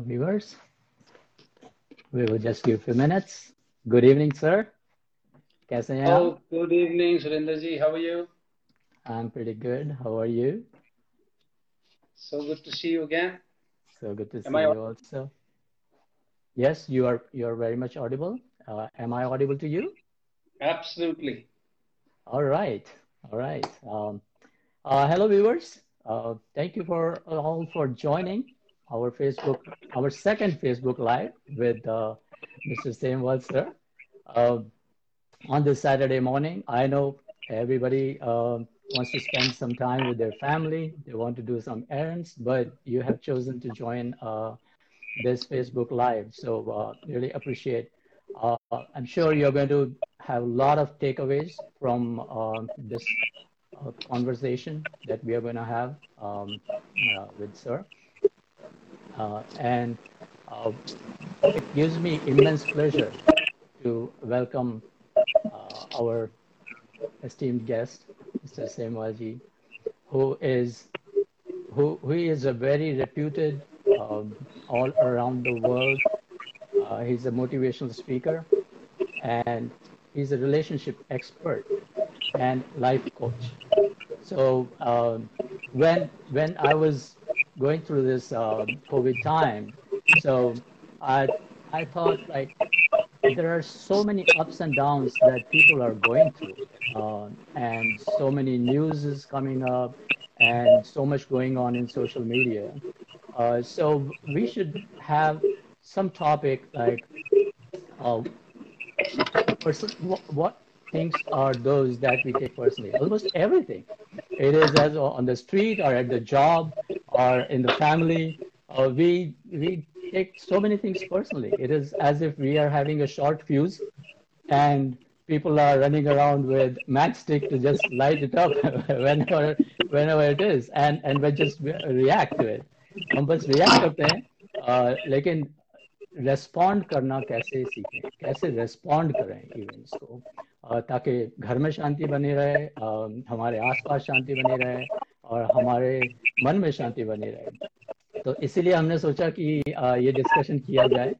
viewers. We will just give a few minutes. Good evening, sir. कैसे हैं Oh, good evening, Surinder ji. How are you? I'm pretty good. How are you? So good to see you again. So good to Am see I you also. Yes, you are you are very much audible. Uh, am I audible to you? absolutely? All right. All right. Um, uh, hello, viewers. Uh, thank you for all for joining our Facebook, our second Facebook Live with uh, Mr. Semwal, sir. Uh, on this Saturday morning, I know everybody uh, wants to spend some time with their family. They want to do some errands, but you have chosen to join uh, this Facebook Live. So uh, really appreciate. Uh, I'm sure you're going to have a lot of takeaways from um, this conversation that we are going to have um, with Sir. Uh, and uh, it gives me immense pleasure to welcome uh, our esteemed guest, Mr. Semwalji, who is who, who is a very reputed um, all around the world. Uh, he's a motivational speaker and he's a relationship expert and life coach. So um, when when I was going through this um, COVID time, so I I thought like there are so many ups and downs that people are going through, uh, and so many news is coming up, and so much going on in social media. Uh, so we should have some topic like uh, what, what things are those that we take personally? Almost everything. It is as on the street or at the job or in the family. Uh, we we take so many things personally. It is as if we are having a short fuse, and people are running around with matchstick to just light it up whenever whenever it is, and and we just react to it. हम बस react करते हैं, uh, लेकिन respond करना कैसे सीखें कैसे respond करें इवेंट्स को अ, ताकि घर में शांति बनी रहे अ, हमारे आसपास शांति बनी रहे और हमारे मन में शांति बनी रहे। तो इसीलिए हमने सोचा कि आ, ये डिस्कशन किया जाए।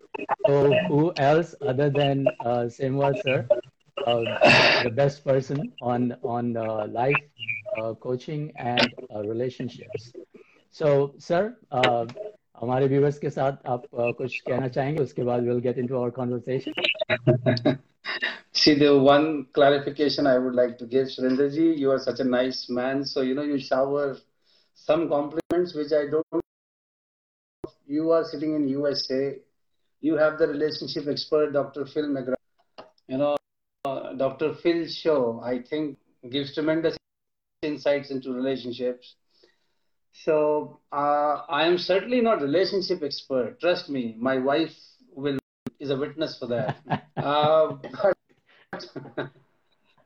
तो who else other than Semwal sir the best person on on life coaching and relationships so sir हमारे व्यूवर्स के साथ आप uh, कुछ कहना चाहेंगे उसके बाद get into our conversation See, the one clarification I would like to give, Surinder ji, you are such a nice man. So, you know, you shower some compliments which I don't. You are sitting in USA. You have the relationship expert, Dr. Phil McGrath. You know, uh, Dr. Phil's show, I think, gives tremendous insights into relationships. So uh, I am certainly not relationship expert. Trust me, my wife will is a witness for that. uh, but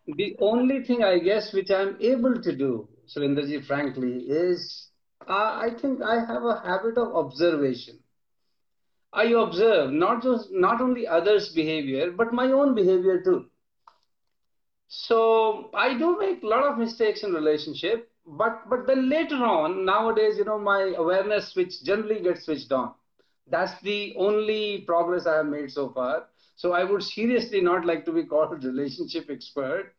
the only thing I guess which I'm able to do, Surendraji, frankly, is uh, I think I have a habit of observation. I observe not just not only others' behavior but my own behavior too. So I do make a lot of mistakes in relationship, but but then later on, nowadays, you know, my awareness switch generally gets switched on. That's the only progress I have made so far. So I would seriously not like to be called relationship expert.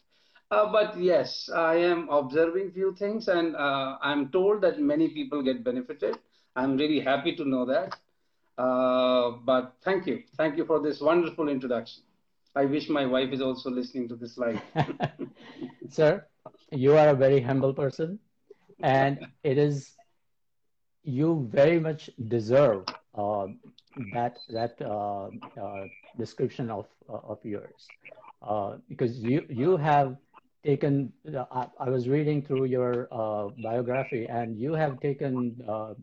Uh, but yes, I am observing few things, and uh, I'm told that many people get benefited. I'm really happy to know that. Uh, but thank you, thank you for this wonderful introduction. I wish my wife is also listening to this live. sir you are a very humble person and it is you very much deserve uh, that that uh, uh, description of of yours. Uh, because you you have taken I, I was reading through your uh, biography and you have taken uh,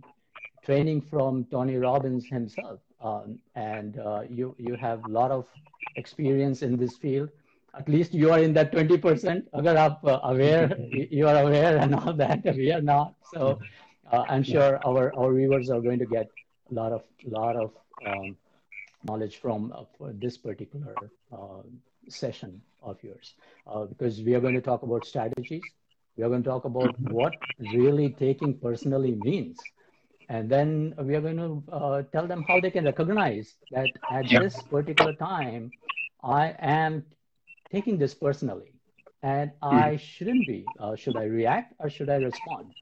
training from Tony Robbins himself. Um, and uh, you you have a lot of experience in this field at least you are in that 20% agar aap uh, aware you are aware and all that we are not. So uh, i'm sure our our viewers are going to get a lot of lot of um, knowledge from uh, for this particular uh, session of yours. Uh, because we are going to talk about strategies. We are going to talk about what really taking personally means. And then we are going to uh, tell them how they can recognize that at yeah. this particular time, I am taking this personally, and mm. I shouldn't be. Uh, should I react or should I respond?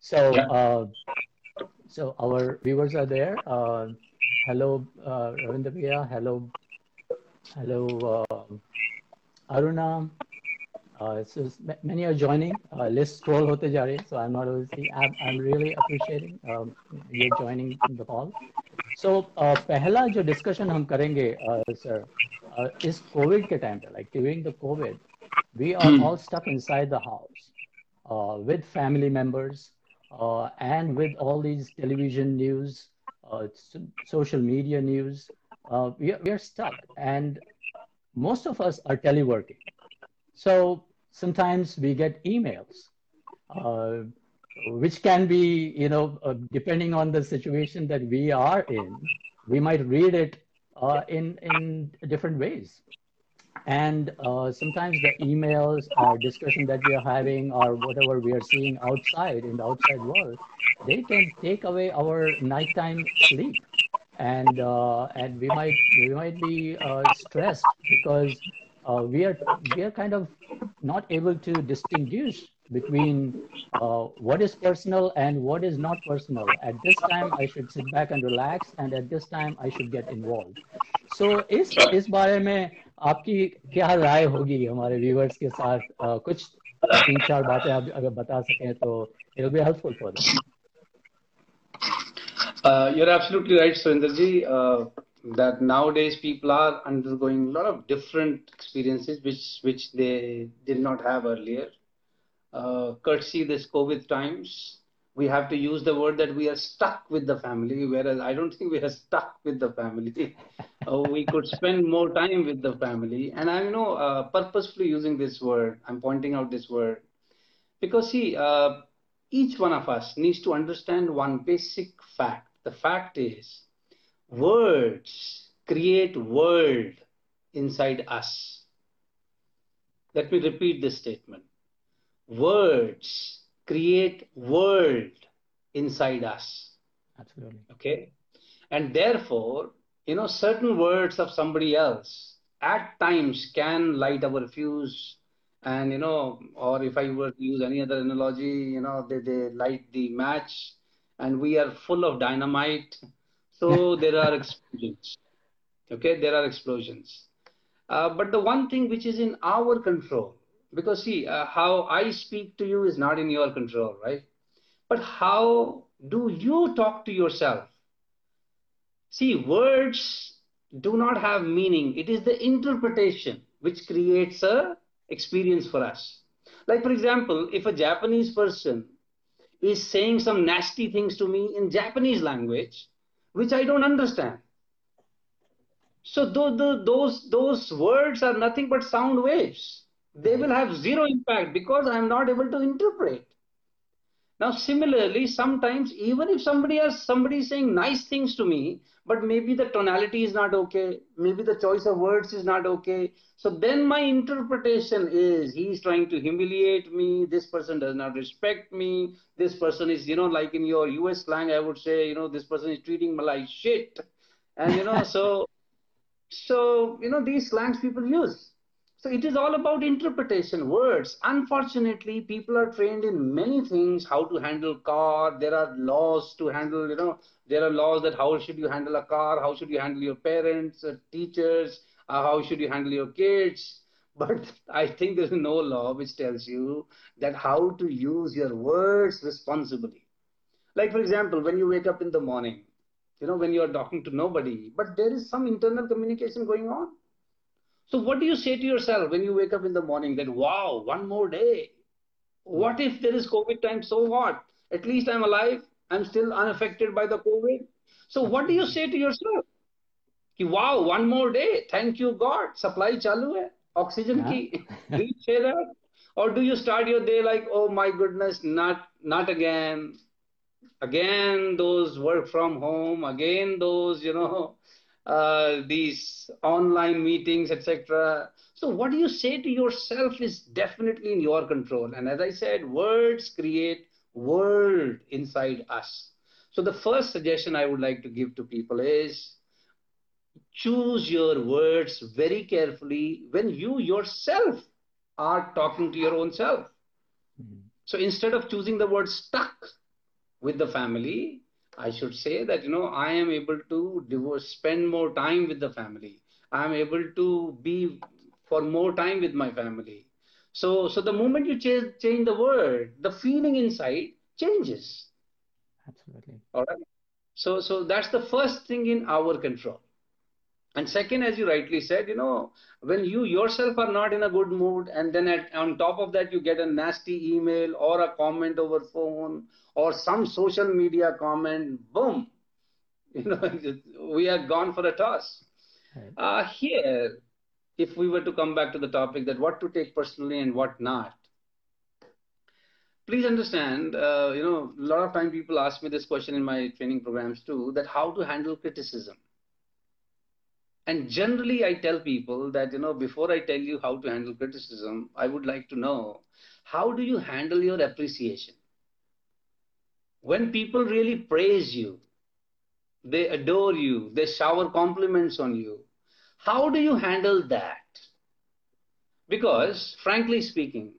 So, yeah. Uh, so our viewers are there. Uh, hello, uh, Ravindra Hello, hello, uh, Aruna. Uh, so many are joining. Uh, list scroll hote ja rahi, so I'm not able to see. I'm, I'm really appreciating um, you joining the call. So uh, पहला जो discussion हम करेंगे, uh, sir, uh, is COVID के time पे, like during the COVID, we are all stuck inside the house uh, with family members uh, and with all these television news, uh, social media news. Uh, we, are, we are stuck, and most of us are teleworking. So sometimes we get emails, uh, which can be, you know, uh, depending on the situation that we are in, we might read it uh, in, in different ways. And uh, sometimes the emails or discussion that we are having or whatever we are seeing outside in the outside world, they can take away our nighttime sleep. And, uh, and we might we might be uh, stressed because uh, we are we are kind of not able to distinguish between uh, what is personal and what is not personal. At this time, I should sit back and relax, and at this time, I should get involved. So इस इस बारे में आपकी क्या राय होगी हमारे viewers के साथ uh, कुछ तीन चार बातें आप अगर बता सकें तो it will be helpful for them. Uh, you're absolutely right, Surendraji. Uh, that nowadays people are undergoing a lot of different experiences which which they did not have earlier. uh, courtesy this COVID times, we have to use the word that we are stuck with the family, whereas I don't think we are stuck with the family. uh, we could spend more time with the family. And I'm you know uh, purposefully using this word. I'm pointing out this word because see, uh, each one of us needs to understand one basic fact. The fact is words create world inside us. Let me repeat this statement. Words create world inside us. Absolutely. Okay. And therefore, you know, certain words of somebody else at times can light our fuse. And, you know, or if I were to use any other analogy, you know, they, they light the match and we are full of dynamite so there are explosions. Okay, there are explosions. Uh, but the one thing which is in our control, because see, uh, how I speak to you is not in your control, right? But how do you talk to yourself? See, words do not have meaning. It is the interpretation which creates a experience for us. Like, for example, if a Japanese person is saying some nasty things to me in Japanese language, which I don't understand. So the, the, those, those words are nothing but sound waves. They will have zero impact because I am not able to interpret. Now, similarly, sometimes even if somebody has somebody saying nice things to me, but maybe the tonality is not okay, maybe the choice of words is not okay. So then my interpretation is he's trying to humiliate me. This person does not respect me. This person is, you know, like in your US slang, I would say, you know, this person is treating me like shit. And you know, so so you know these slangs people use. So it is all about interpretation, words. Unfortunately, people are trained in many things, how to handle car. There are laws to handle, you know, there are laws that how should you handle a car, how should you handle your parents, uh, teachers, uh, how should you handle your kids. But I think there's no law which tells you that how to use your words responsibly. Like, for example, when you wake up in the morning, you know, when you're talking to nobody, but there is some internal communication going on so what do you say to yourself when you wake up in the morning that, wow, one more day? What if there is COVID time? So what? At least I'm alive. I'm still unaffected by the COVID. So what do you say to yourself? Ki, wow, one more day. Thank you, God. Supply chalu hai. Oxygen yeah. ki. do you say that? Or do you start your day like, oh my goodness, not not again. Again, those work from home. Again, those, you know, uh, these online meetings, etc. So what do you say to yourself is definitely in your control. And as I said, words create world inside us. So the first suggestion I would like to give to people is choose your words very carefully when you yourself are talking to your own self. Mm-hmm. So instead of choosing the word stuck with the family, I should say that, you know, I am able to divorce, spend more time with the family. I am able to be for more time with my family. So, so the moment you change, change the word, the feeling inside changes. Absolutely. All right. So, so that's the first thing in our control. And second, as you rightly said, you know, when you yourself are not in a good mood, and then at, on top of that, you get a nasty email or a comment over phone or some social media comment, boom, you know, we are gone for a toss. Right. Uh, here, if we were to come back to the topic that what to take personally and what not, please understand, uh, you know, a lot of time people ask me this question in my training programs too, that how to handle criticism. And generally, I tell people that, you know, before I tell you how to handle criticism, I would like to know how do you handle your appreciation? When people really praise you, they adore you, they shower compliments on you, how do you handle that? Because, frankly speaking,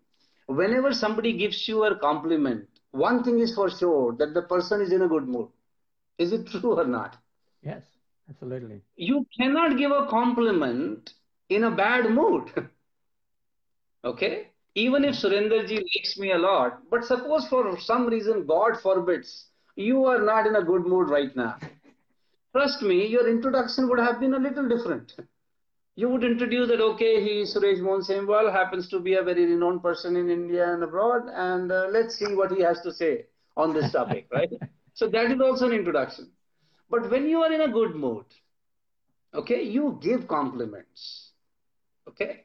whenever somebody gives you a compliment, one thing is for sure that the person is in a good mood. Is it true or not? Yes. Absolutely. You cannot give a compliment in a bad mood. okay? Even if Surendraji likes me a lot, but suppose for some reason, God forbids, you are not in a good mood right now. Trust me, your introduction would have been a little different. You would introduce that, okay, he is Suresh Mohan Semwal, happens to be a very renowned person in India and abroad, and uh, let's see what he has to say on this topic, right? So that is also an introduction. But when you are in a good mood, okay, you give compliments. Okay.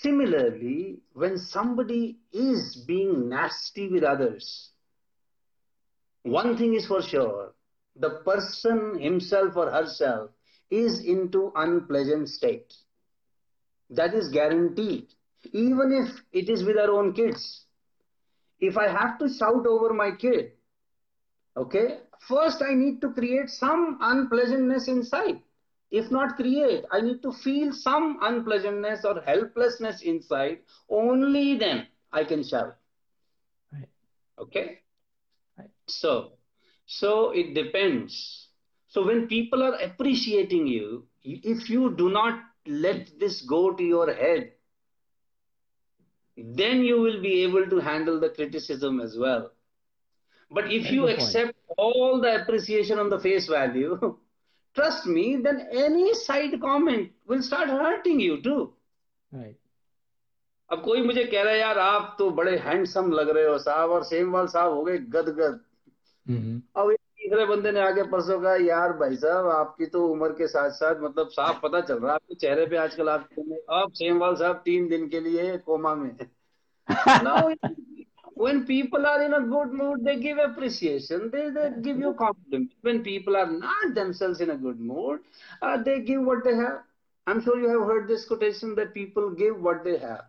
Similarly, when somebody is being nasty with others, one thing is for sure the person himself or herself is into unpleasant state. That is guaranteed. Even if it is with our own kids. If I have to shout over my kid, okay, first I need to create some unpleasantness inside. If not create, I need to feel some unpleasantness or helplessness inside. Only then I can shout. Right. Okay? Right. So, so it depends. So when people are appreciating you, if you do not let this go to your head, then you will be able to handle the criticism as well. But if That's you accept point. all the appreciation on the face value, trust me, then any side comment will start hurting you too. Right. अब कोई मुझे कह रहा है यार आप तो बड़े हैंडसम लग रहे हो साहब और सेमवाल साहब हो गए गदगद. अब एक तीसरे बंदे ने आगे परसों कहा यार भाई साहब आपकी तो उम्र के साथ साथ मतलब साफ़ पता चल रहा है आपके चेहरे पे आजकल आप अब सेमवाल साहब तीन दिन के लिए कोमा में when people are in a good mood, they give appreciation. They, they give you compliment. When people are not themselves in a good mood, uh, they give what they have. I'm sure you have heard this quotation that people give what they have.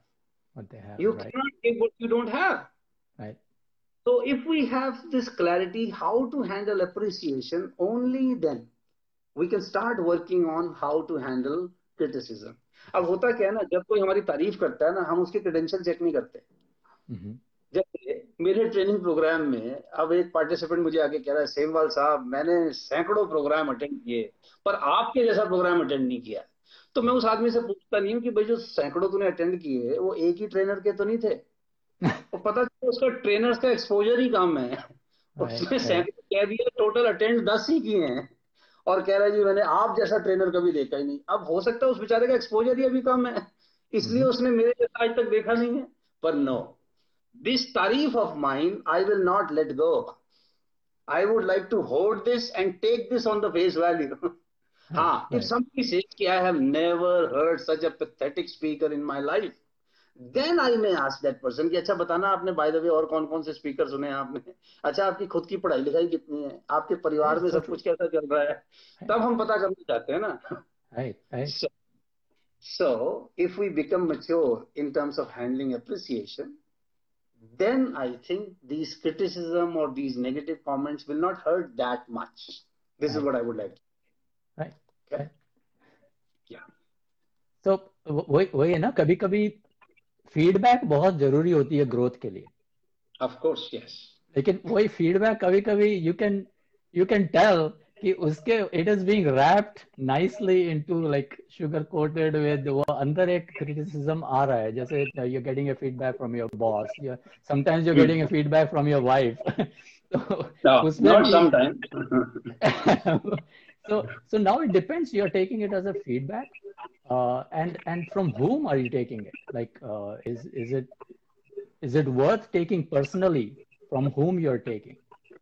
What they have. You right. cannot give what you don't have. Right. So if we have this clarity how to handle appreciation, only then we can start working on how to handle criticism. अब होता क्या है ना जब कोई हमारी तारीफ करता है ना हम उसके क्रेडेंशियल चेक नहीं करते mm-hmm. जैसे मेरे ट्रेनिंग प्रोग्राम में अब एक पार्टिसिपेंट मुझे आके कह रहा है सेमवाल साहब मैंने सैकड़ों प्रोग्राम अटेंड किए पर आपके जैसा प्रोग्राम अटेंड नहीं किया। तो मैं उस आदमी से पूछता नहीं हूँ कि भाई जो सैकड़ों तूने अटेंड किए वो एक ही ट्रेनर के तो नहीं थे? तो पता चला उसका ट्रेनर्स का एक्सपोजर ही कम है। उसने सैकड़ों कह दिया टोटल अटेंड दस ही किए हैं। और कह रहा है जी मैंने आप जैसा ट्रेनर कभी देखा ही नहीं। अब हो सकता है उस बेचारे का एक्सपोजर ही अभी कम है। इसलिए हम्म। उसने मेरे जैसा आज तक देखा नहीं है। पर no this tarif of mine, I will not let go. I would like to hold this and take this on the face value. ah, if somebody says, I have never heard such a pathetic speaker in my life, then I may ask that person कि अच्छा बताना आपने by the way और कौन कौन से speaker सुने हैं आपने अच्छा आपकी खुद की पढ़ाई लिखाई कितनी है आपके परिवार में सब कुछ कैसा चल रहा है तब हम पता करना चाहते हैं ना right, right. So if we become mature in terms of handling appreciation then I think these criticism or these negative comments will not hurt that much. This right. is what I would like. Right. Okay. Yeah. So वही वही है ना कभी कभी feedback बहुत जरूरी होती है ग्रोथ के लिए ऑफ कोर्स यस लेकिन वही फीडबैक कभी कभी you can you can tell कि उसके it is being wrapped nicely into like sugar coated with वो अंदर एक क्रिटिसिज्म आ रहा है जैसे you getting a feedback from your boss you sometimes you getting a feedback from your wife not sometimes so so now it depends you're taking it as a feedback uh, and and from whom are you taking it like uh, is is it is it worth taking personally from whom you're taking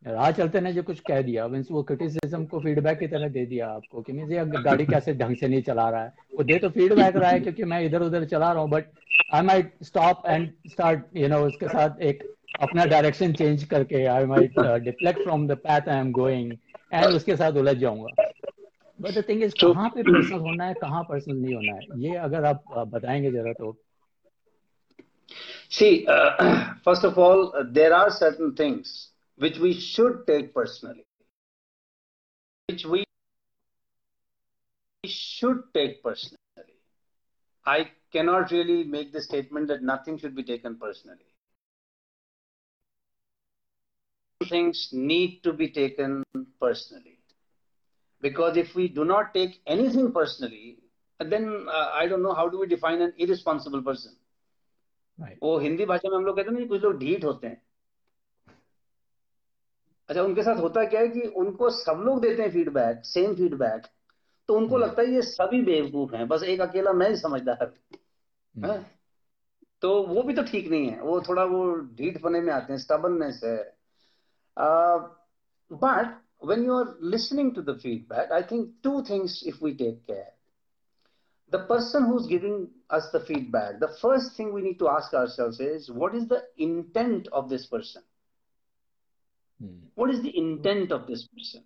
राह चलते ने जो कुछ कह दिया means वो criticism को feedback की तरह दे दिया आपको कि मीन्स ये गाड़ी कैसे ढंग से नहीं चला रहा है। वो दे तो फीडबैक रहा है क्योंकि मैं इधर उधर चला रहा हूँ but I might stop and start you know उसके साथ एक अपना डायरेक्शन चेंज करके I might deflect from the path I am going and उसके साथ उलझ जाऊँगा। बट द थिंग इज़ कहाँ पे पर्सनल होना है कहाँ पर्सनल नहीं होना है ये अगर आप बताएँगे जरा तो। See, uh, first of all, uh, there are certain things which we should take personally, which we should take personally. I cannot really make the statement that nothing should be taken personally. Things need to be taken personally. Because if we do not take anything personally, then uh, I don't know how do we define an irresponsible person. Right. वो हिंदी भाषा में हम लोग कहते हैं ना कुछ लोग ढीठ होते हैं अच्छा उनके साथ होता क्या है कि उनको सब लोग देते हैं फीडबैक सेम फीडबैक तो उनको हम्म। लगता है ये सभी बेवकूफ़ हैं बस एक अकेला मैं ही समझदार हम्म। हाँ? तो वो भी तो ठीक नहीं है वो थोड़ा वो ढीठ पने में आते हैं स्टबननेस है। But when you are listening to the feedback I think two things if we take care the person who is giving us the feedback the first thing we need to ask ourselves is what is the intent of this person Hmm. What is the intent of this person?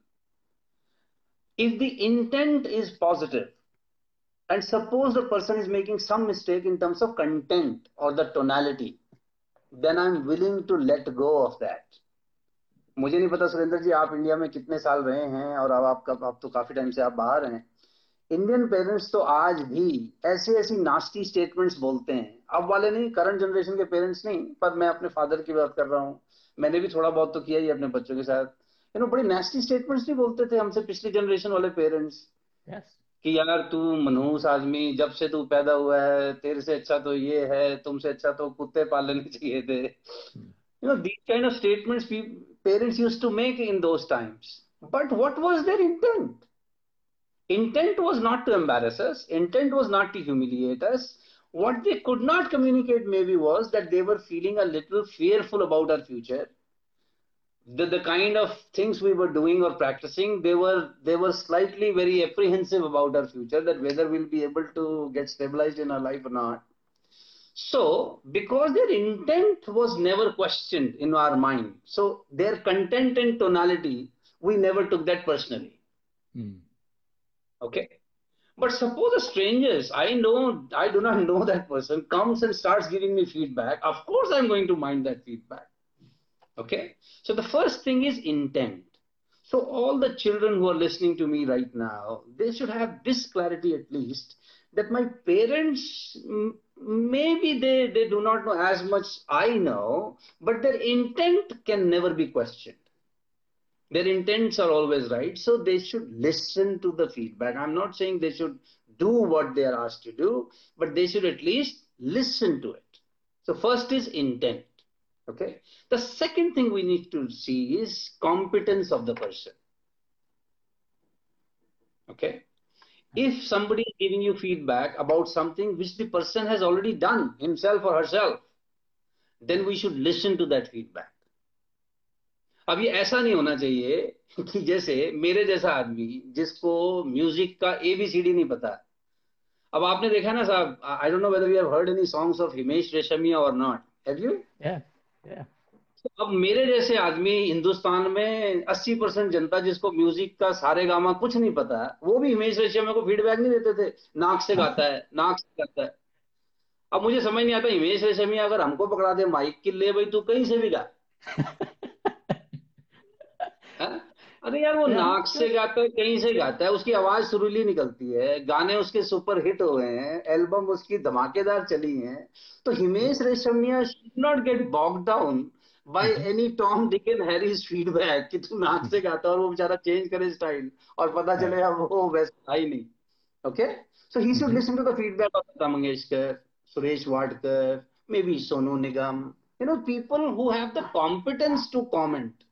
If the intent is positive, and suppose the person is making some mistake in terms of content or the tonality, then I'm willing to let go of that. मुझे नहीं पता सुरेंद्र जी आप India में कितने साल रहे हैं और अब आपका अब तो काफ़ी टाइम से आप बाहर हैं इंडियन पेरेंट्स तो आज भी ऐसे ऐसी नास्टी स्टेटमेंट्स बोलते हैं अब वाले नहीं करंट जनरेशन के पेरेंट्स नहीं पर मैं अपने फादर की बात कर रहा हूँ। मैंने भी थोड़ा बहुत तो किया ही अपने बच्चों के साथ। यू नो बड़ी नेस्टी स्टेटमेंट्स नहीं बोलते थे हमसे पिछली जनरेशन वाले पेरेंट्स yes. कि यार तू मनहूस आदमी जब से तू पैदा हुआ है तेरे से अच्छा तो ये है तुमसे अच्छा तो कुत्ते पाल लेने चाहिए थे। You know these kind of statements parents used to make in those times but what was their intent intent was not to embarrass us intent was not to humiliate us what they could not communicate maybe was that they were feeling a little fearful about our future. The, the kind of things we were doing or practicing, they were they were slightly very apprehensive about our future, that whether we'll be able to get stabilized in our life or not. So, because their intent was never questioned in our mind, so their content and tonality, we never took that personally. Mm. Okay. But suppose a stranger, I know, I do not know that person, comes and starts giving me feedback. Of course, I'm going to mind that feedback. Okay. So the first thing is intent. So all the children who are listening to me right now, they should have this clarity at least that my parents, maybe they, they do not know as much I know, but their intent can never be questioned their intents are always right so they should listen to the feedback. I'm not saying they should do what they are asked to do but they should at least listen to it. So first is intent okay? The second thing we need to see is competence of the person okay? If somebody is giving you feedback about something which the person has already done himself or herself then we should listen to that feedback अब ये ऐसा नहीं होना चाहिए कि जैसे मेरे जैसा आदमी जिसको म्यूज़िक का ए बी सी डी नहीं पता। अब आपने देखा ना साहब I don't know whether you have heard any songs of Himesh Reshammiya और नॉट हैव यू अब मेरे जैसे आदमी हिंदुस्तान में 80 परसेंट जनता जिसको म्यूज़िक का सारे गामा कुछ नहीं पता वो भी हिमेश रेशमिया को फीडबैक नहीं देते थे। नाक से गाता है नाक से गाता है। अब मुझे समझ नहीं आता हिमेश रेशमिया अगर हमको पकड़ा दे माइक की ले भाई तू कहीं से भी गा? अरे यार वो नाक से गाता है कहीं से गाता है उसकी आवाज़ सुरीली निकलती है गाने उसके सुपर हिट हुए हैं एल्बम उसकी धमाकेदार चली है तो Himesh Reshammiya should not get bog down by any Tom Dick and Harry's feedback कि तू नाक से गाता और वो बेचारा चेंज करे स्टाइल और पता चले अब वो वैसा ही नहीं okay so he should listen to the feedback of Lata Mangeshkar Suresh Wadkar maybe Sonu Nigam you know people who have the competence to comment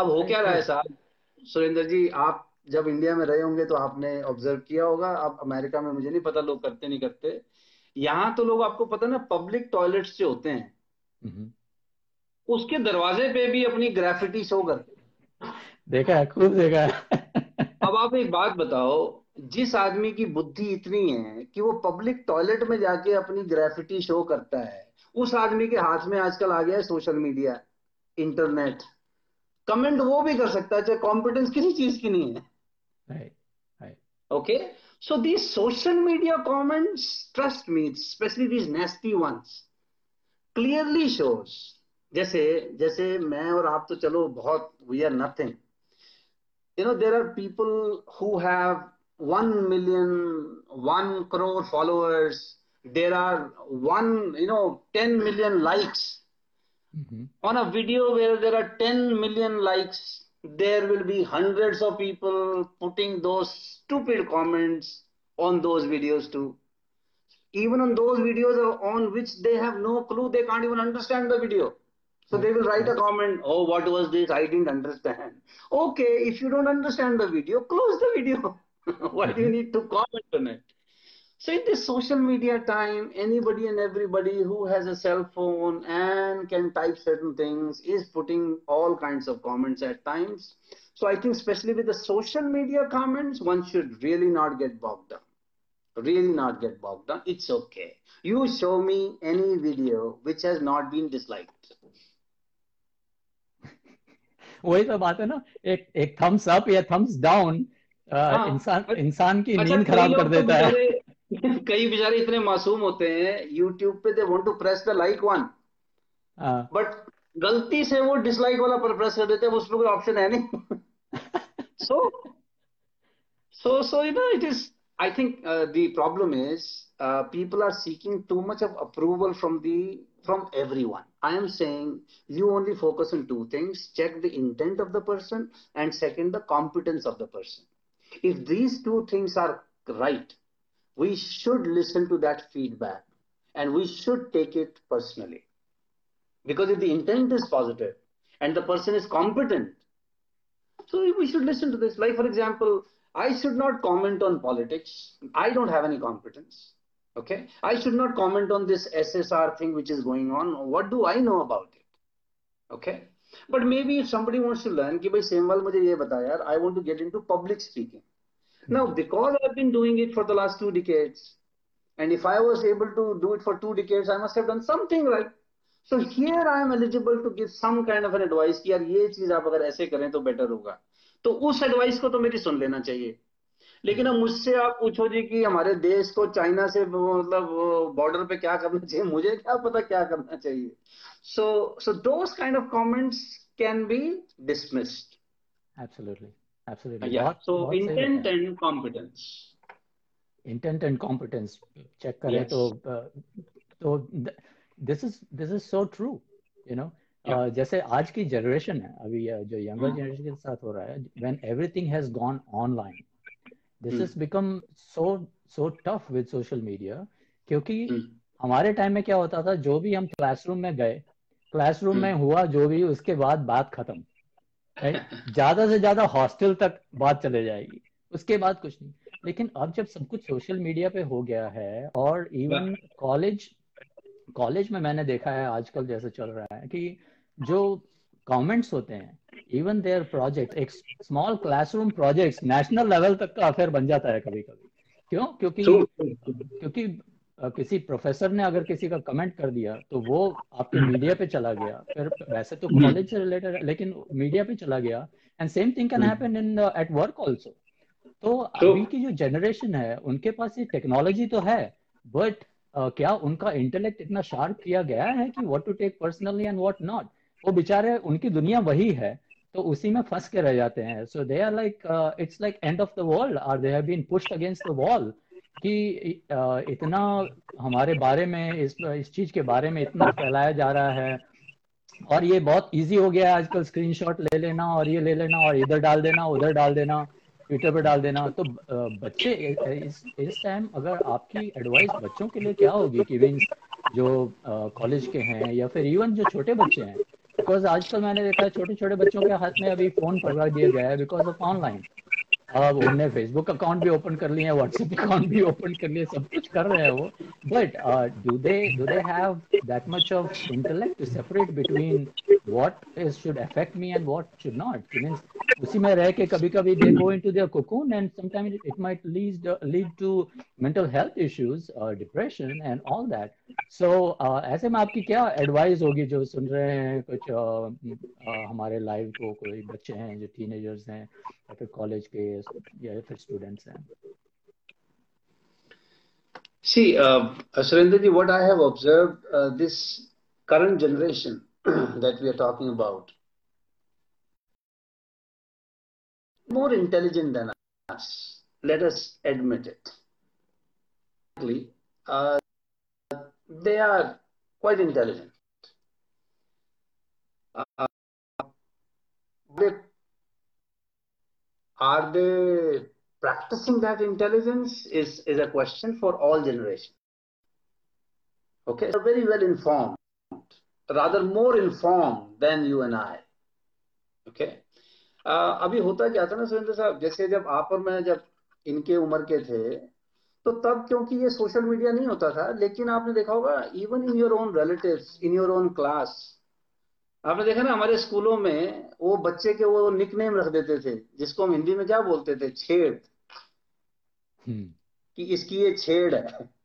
अब हो क्या रहा है साहब? सुरेंद्र जी आप जब इंडिया में रहे होंगे तो आपने ऑब्ज़र्व किया होगा। अब अमेरिका में मुझे नहीं पता लोग करते नहीं करते। यहाँ तो लोग आपको पता ना पब्लिक टॉयलेट्स जो होते हैं हम्म। उसके दरवाजे पे भी अपनी ग्राफिटी शो करते देखा है खूब देखा है। अब आप एक बात बताओ जिस आदमी की बुद्धि इतनी है कि वो पब्लिक टॉयलेट में जाके अपनी ग्राफिटी शो करता है उस आदमी के हाथ में आजकल आ गया है सोशल मीडिया इंटरनेट कमेंट वो भी कर सकता है चाहे कॉम्पिटेंस किसी चीज़ की नहीं है। Okay so the social media comments trust me specially these nasty ones clearly shows जैसे जैसे मैं और आप तो चलो बहुत we are nothing you know there are people who have one million one crore followers there are one you know ten million likes Mm-hmm. On a video where there are 10 million likes, there will be hundreds of people putting those stupid comments on those videos too. Even on those videos on which they have no clue, they can't even understand the video. So they will write a comment, oh, what was this? I didn't understand. Okay, if you don't understand the video, close the video. Why do you need to comment on it? So in this social media time, anybody and everybody who has a cell phone and can type certain things is putting all kinds of comments at times. So I think especially with the social media comments, one should really not get bogged down. Really not get bogged down. It's okay. You show me any video which has not been disliked. वही तो बात है ना एक एक thumbs up या thumbs down इंसान इंसान की नींद खराब कर देता है कई बेचारे इतने मासूम होते हैं यूट्यूब पे they want to press the like one but गलती से वो डिसलाइक वाला पर प्रेस कर देते हैं उसमें कोई ऑप्शन है नहीं। So so so you know it is I think the problem is people are seeking too much of approval from the from everyone I am saying you only focus on two things check the intent of the person and second the competence of the person if these two things are right we should listen to that feedback and we should take it personally. Because if the intent is positive and the person is competent, so we should listen to this. Like, for example, I should not comment on politics. I don't have any competence. Okay. I should not comment on this SSR thing which is going on. What do I know about it? Okay. But maybe if somebody wants to learn, ki bhai Semwal mujhe ye bata I want to get into public speaking. Now, because I've been doing it for the last two decades, and if I was able to do it for two decades, I must have done something right. So here I am eligible to give some kind of an advice कि यार ये चीज़ आप अगर ऐसे करें तो better होगा तो उस एडवाइस को तो मेरी सुन लेना चाहिए लेकिन अब मुझसे आप पूछो जी कि हमारे देश को चाइना से मतलब बॉर्डर पे क्या करना चाहिए मुझे क्या पता क्या करना चाहिए so so those kind of comments can be dismissed absolutely Absolutely. Yeah. What, so what intent and competence. Intent and competence. Check करें yes. तो तो this is this is so true. You know. Yeah. Uh, जैसे आज की generation है अभी जो younger generation के साथ हो रहा है when everything has gone online this is become so so tough with social media क्योंकि hmm. हमारे टाइम में क्या होता था जो भी हम क्लासरूम में गए क्लासरूम hmm. में हुआ जो भी उसके बाद बात खत्म ज़्यादा से ज़्यादा हॉस्टल तक बात चले जाएगी। उसके बाद कुछ नहीं। लेकिन अब जब सब कुछ सोशल मीडिया पे हो गया है और इवन कॉलेज कॉलेज में मैंने देखा है आजकल जैसे चल रहा है कि जो कमेंट्स होते हैं इवन देयर प्रोजेक्ट एक small classroom project national level तक का अफेयर बन जाता है कभी कभी क्यों? क्योंकि क्योंकि किसी प्रोफेसर ने अगर किसी का कमेंट कर दिया तो वो आपके मीडिया पे चला गया। फिर वैसे तो कॉलेज से रिलेटेड है लेकिन मीडिया पे चला गया। And same thing can happen in at work also तो अभी की जो जनरेशन है उनके पास ये टेक्नोलॉजी तो है बट uh, क्या उनका इंटेलेक्ट इतना शार्प किया गया है कि what to take personally and what not वो बेचारे उनकी दुनिया वही है तो उसी में फंस के रह जाते हैं। So they are like it's like end of the world are they have been pushed against the wall कि इतना हमारे बारे में, इस इस चीज़ के बारे में इतना फैलाया जा रहा है और ये बहुत इजी हो गया है आजकल स्क्रीनशॉट ले लेना और ये ले लेना और इधर डाल देना, उधर डाल देना ट्विटर पे डाल देना। तो बच्चे इस इस टाइम अगर आपकी एडवाइस बच्चों के लिए क्या होगी कि मीन्स जो कॉलेज के हैं या फिर इवन जो छोटे बच्चे हैं? बिकॉज़ आजकल मैंने देखा है छोटे छोटे बच्चों के हाथ में अभी फ़ोन पकड़ा दिया गया है बिकॉज़ ऑफ़ ऑनलाइन अब उन्होंने फेसबुक अकाउंट भी ओपन कर लिया व्हाट्सएप अकाउंट भी ओपन कर लिया सब कुछ कर रहे हैं वो। But do they do they have that much of intellect to separate between what is should affect me and what should not means उसी में रह के कभी कभी दे go into their cocoon and sometimes it might lead lead to mental health issues depression and all that so ऐसे में आपकी क्या एडवाइस होगी जो सुन रहे हैं कुछ uh, uh, हमारे लाइव को कोई बच्चे हैं जो टीनेजर्स हैं या फिर कॉलेज के या फिर स्टूडेंट्स हैं See, uh, Surendraji, what I have observed, uh, this current generation that we are talking about, more intelligent than us. Let us admit it. Uh, they are quite intelligent. Uh, they are they practicing that intelligence is, is a question for all generations. Okay, they're very well informed, rather more informed than you and I. Okay, uh, अभी होता क्या था ना सुरेंद्र साहब जैसे जब आप और मैं जब इनके उम्र के थे तो तब क्योंकि ये सोशल मीडिया नहीं होता था लेकिन आपने देखा होगा even in your own relatives in your own class आपने देखा ना हमारे स्कूलों में वो बच्चे के वो निक नेम रख देते थे जिसको हम हिंदी में क्या बोलते थे? छेड़ कि इसकी ये छेड़ है।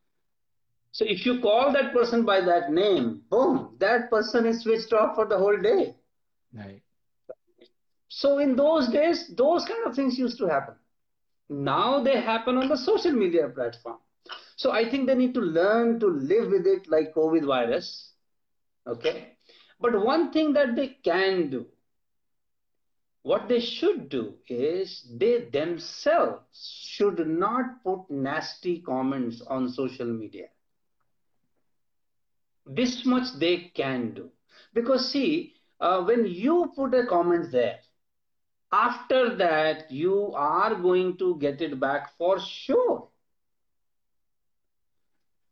So if you call that person by that name, boom, that person is switched off for the whole day. Right. So in those days, those kind of things used to happen. Now they happen on the social media platform. So I think they need to learn to live with it like COVID virus. Okay. But one thing that they can do, what they should do is they themselves should not put nasty comments on social media this much they can do. Because see uh, when you put a comment there after that you are going to get it back for sure.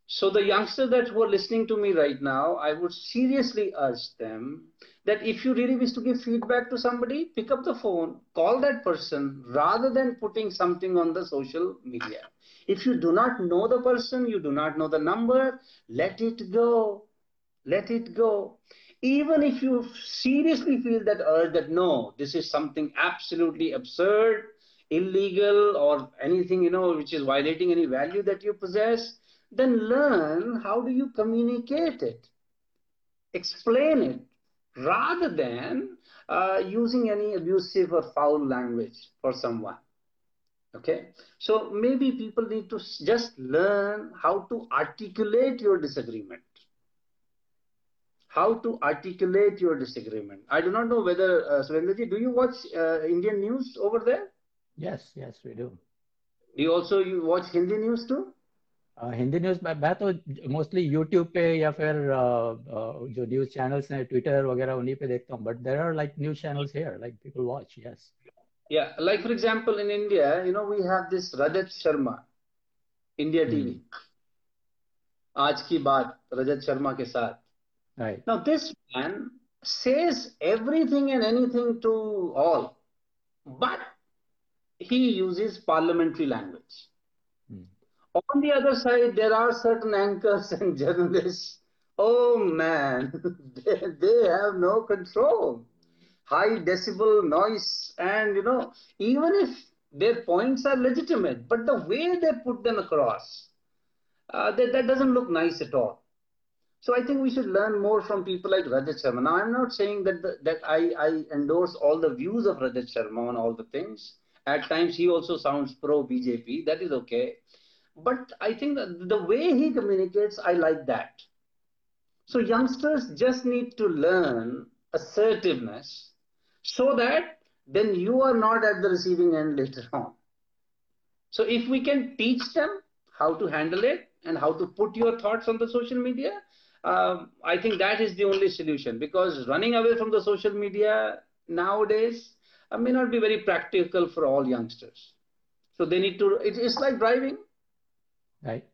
So the youngsters that who are listening to me right now i would seriously urge them that if you really wish to give feedback to somebody pick up the phone call that person rather than putting something on the social media if you do not know the person you do not know the number let it go let it go even if you seriously feel that urge that no, this is something absolutely absurd, illegal, or anything, you know, which is violating any value that you possess, then learn how do you communicate it. Explain it rather than uh, using any abusive or foul language for someone. Okay, so maybe people need to just learn how to articulate your disagreement how to articulate your disagreement. I do not know whether, uh, Surendraji, do you watch uh, Indian news over there? Yes, yes, we do. Do you also you watch Hindi news too? Uh, Hindi news मैं मैं तो mostly YouTube पे या फिर uh, uh, जो news channels हैं Twitter वगैरह उन्हीं पे देखता हूँ but there are like news channels here like people watch yes yeah, like for example, in India, you know, we have this Rajat Sharma, India TV. Hmm. Aaj ki baat, Rajat Sharma ke saath. Right. Now this man says everything and anything to all, but he uses parliamentary language. Mm. On the other side, there are certain anchors and journalists. Oh man, they, they have no control. High decibel noise, and you know, even if their points are legitimate, but the way they put them across, uh, that, that doesn't look nice at all. So I think we should learn more from people like Rajat Sharma. Now, I'm not saying that the, that I, I endorse all the views of Rajat Sharma on all the things. At times, he also sounds pro BJP. That is okay. But I think the way he communicates, I like that. So youngsters just need to learn assertiveness so that then you are not at the receiving end later on. So if we can teach them how to handle it and how to put your thoughts on the social media, um, I think that is the only solution because running away from the social media nowadays uh, may not be very practical for all youngsters. So they need to, it, it's like driving. Right.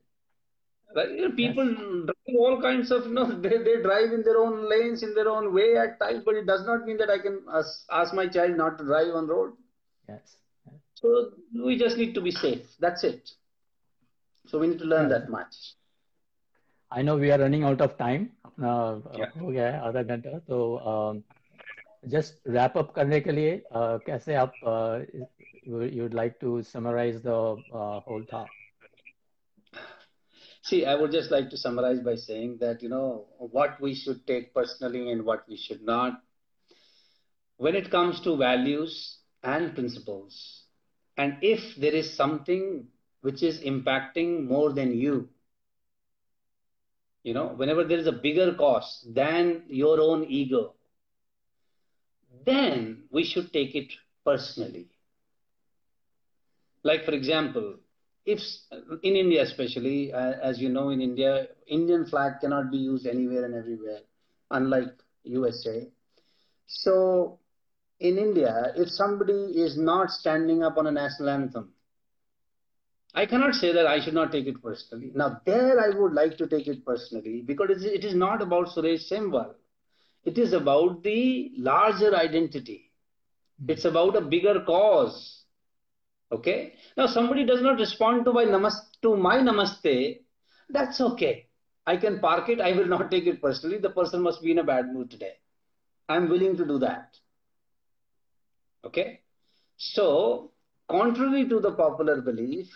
Right? You know, people yes drive all kinds of, you know, they, they drive in their own lanes, in their own way at times, but it does not mean that I can ask, ask my child not to drive on road. Yes. yes. So we just need to be safe. That's it. So we need to learn yes. that much. I know we are running out of time. Uh, yeah. हो गया है आधा घंटा तो just wrap up करने के लिए uh, कैसे आप uh, you would like to summarize the uh, whole thought See, I would just like to summarize by saying that, you know, what we should take personally and what we should not. When it comes to values and principles, and if there is something which is impacting more than you, you know, whenever there is a bigger cost than your own ego, then we should take it personally. Like, for example, if in India, especially, uh, as you know, in India, Indian flag cannot be used anywhere and everywhere, unlike USA. So, in India, if somebody is not standing up on a national anthem, I cannot say that I should not take it personally. Now, there I would like to take it personally because it is not about Suresh Semwal. It is about the larger identity. It's about a bigger cause Okay. Now somebody does not respond to my namaste, to my namaste. That's okay. I can park it. I will not take it personally. The person must be in a bad mood today. I'm willing to do that. Okay. So contrary to the popular belief,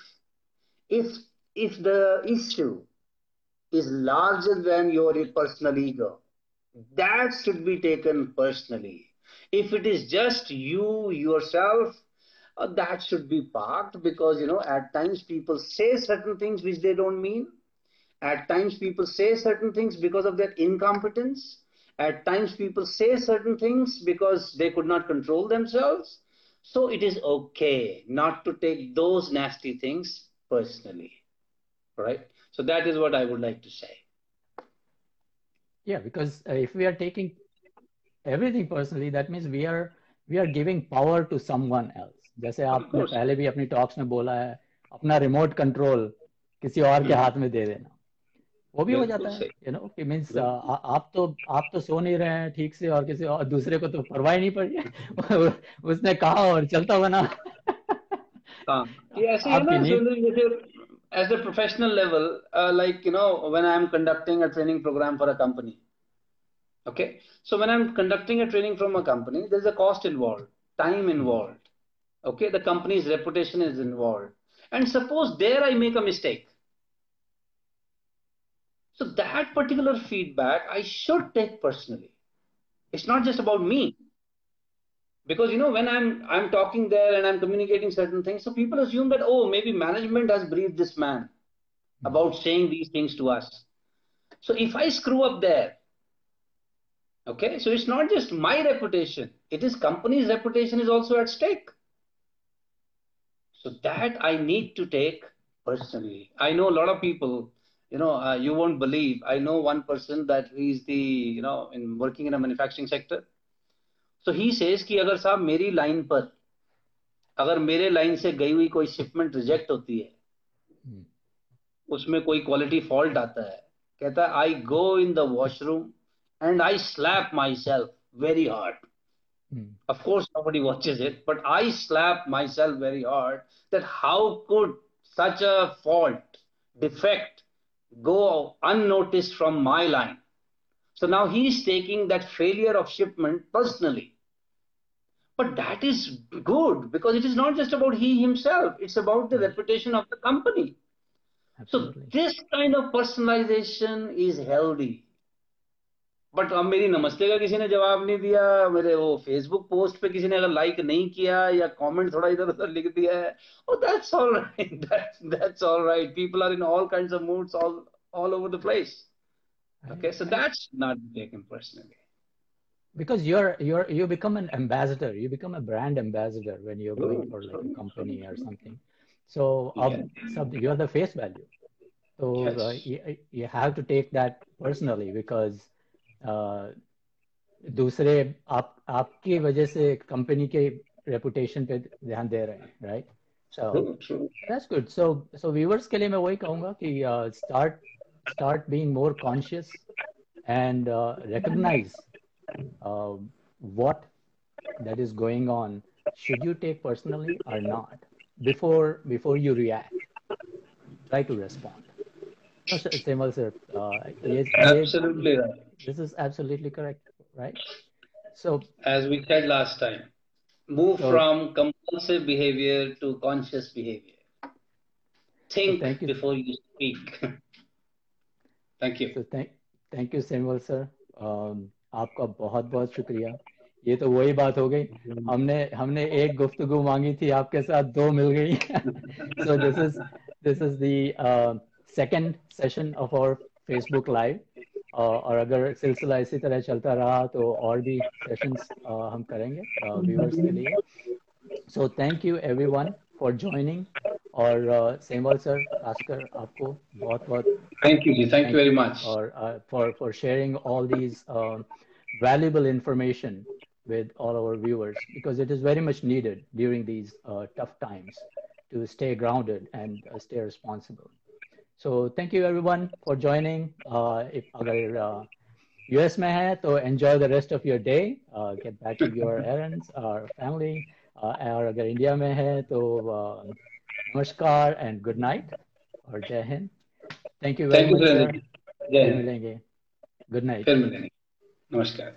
if if the issue is larger than your personal ego, that should be taken personally. If it is just you yourself, uh, that should be parked because you know at times people say certain things which they don't mean. At times people say certain things because of their incompetence. At times people say certain things because they could not control themselves. So it is okay not to take those nasty things personally right? So that is what i would like to say. Yeah because uh, if we are taking everything personally that means we are we are giving power to someone else जैसे आपने पहले भी अपनी talks में बोला है अपना remote control किसी और के हाथ में दे देना। वो भी हो जाता है यू नो कि मींस आप तो आप तो सो नहीं रहे हैं ठीक से और किसी और दूसरे को तो परवाह ही नहीं पड़ी उसने कहा और चलता बना as a professional level like you know when I am conducting a training program for a Okay, the company's reputation is involved. And suppose there I make a mistake. So that particular feedback I should take personally. It's not just about me. Because you know, when I'm I'm talking there and I'm communicating certain things, so people assume that oh, maybe management has briefed this man about saying these things to us. So if I screw up there, okay, so it's not just my reputation, it is company's reputation is also at stake. So that I need to take personally. I know a lot of people, you know, uh, you won't believe. I know one person that he's the, you know, in working in a manufacturing sector. So he says कि अगर साहब मेरी line पर अगर मेरे line से गई हुई कोई शिपमेंट रिजेक्ट होती है hmm. उसमें कोई क्वालिटी फॉल्ट आता है कहता है I go in the washroom and I slap myself very hard Hmm. Of course, nobody watches it, but I slap myself very hard that how could such a fault, defect, go unnoticed from my line? So now he's taking that failure of shipment personally. But that is good because it is not just about he himself, it's about the reputation of the company. Absolutely. So this kind of personalization is healthy. But अब मेरी नमस्ते का किसी ने जवाब नहीं दिया मेरे वो फेसबुक पोस्ट पे किसी ने अगर लाइक नहीं किया या कमेंट थोड़ा इधर उधर लिख दिया है oh that's all right that, that's all right people are in all kinds of moods all all over the place okay so that's not taken personally because you're you're you become an ambassador you become a brand ambassador when you're going for like a company or something so um, so you're the face value so Yes. uh, you, you have to take that personally because uh, दूसरे आप आपकी वजह से company के reputation पे ध्यान दे रहे हैं right so that's good so so viewers के लिए मैं वही कहूँगा कि start start being more conscious and recognise what that is going on should you take personally और not before before you react try to respond Semwal sir ये This is absolutely correct, right? So, as we said last time, move so, from compulsive behavior to conscious behavior. Think thank you. before you speak. thank you. So thank, thank you, Semwal sir. Um, आपका बहुत बहुत शुक्रिया ये तो वही बात हो गई हमने हमने एक गुफ्तगु मांगी थी आपके साथ दो मिल गई so this is this is the second session of our Facebook live और अगर सिलसिला इसी तरह चलता रहा तो और भी सेशंस हम करेंगे व्यूअर्स के लिए। So thank you everyone for joining और सेमवाल सर आस्कर आपको बहुत बहुत thank you ji thank you very much और for for sharing all these valuable information with all our viewers because it is very much needed during these tough times to stay grounded and stay responsible So thank you everyone for joining. Uh, if अगर uh, US में है तो enjoy the rest of your day. Uh, get back to your errands or family. Uh, और अगर India में है तो uh, नमस्कार and good night और जय Hind. Thank you very thank you much. Surendra sir. ji. जय फिर हिंद मिलेंगे गुड नाइट फिर मिलेंगे नमस्कार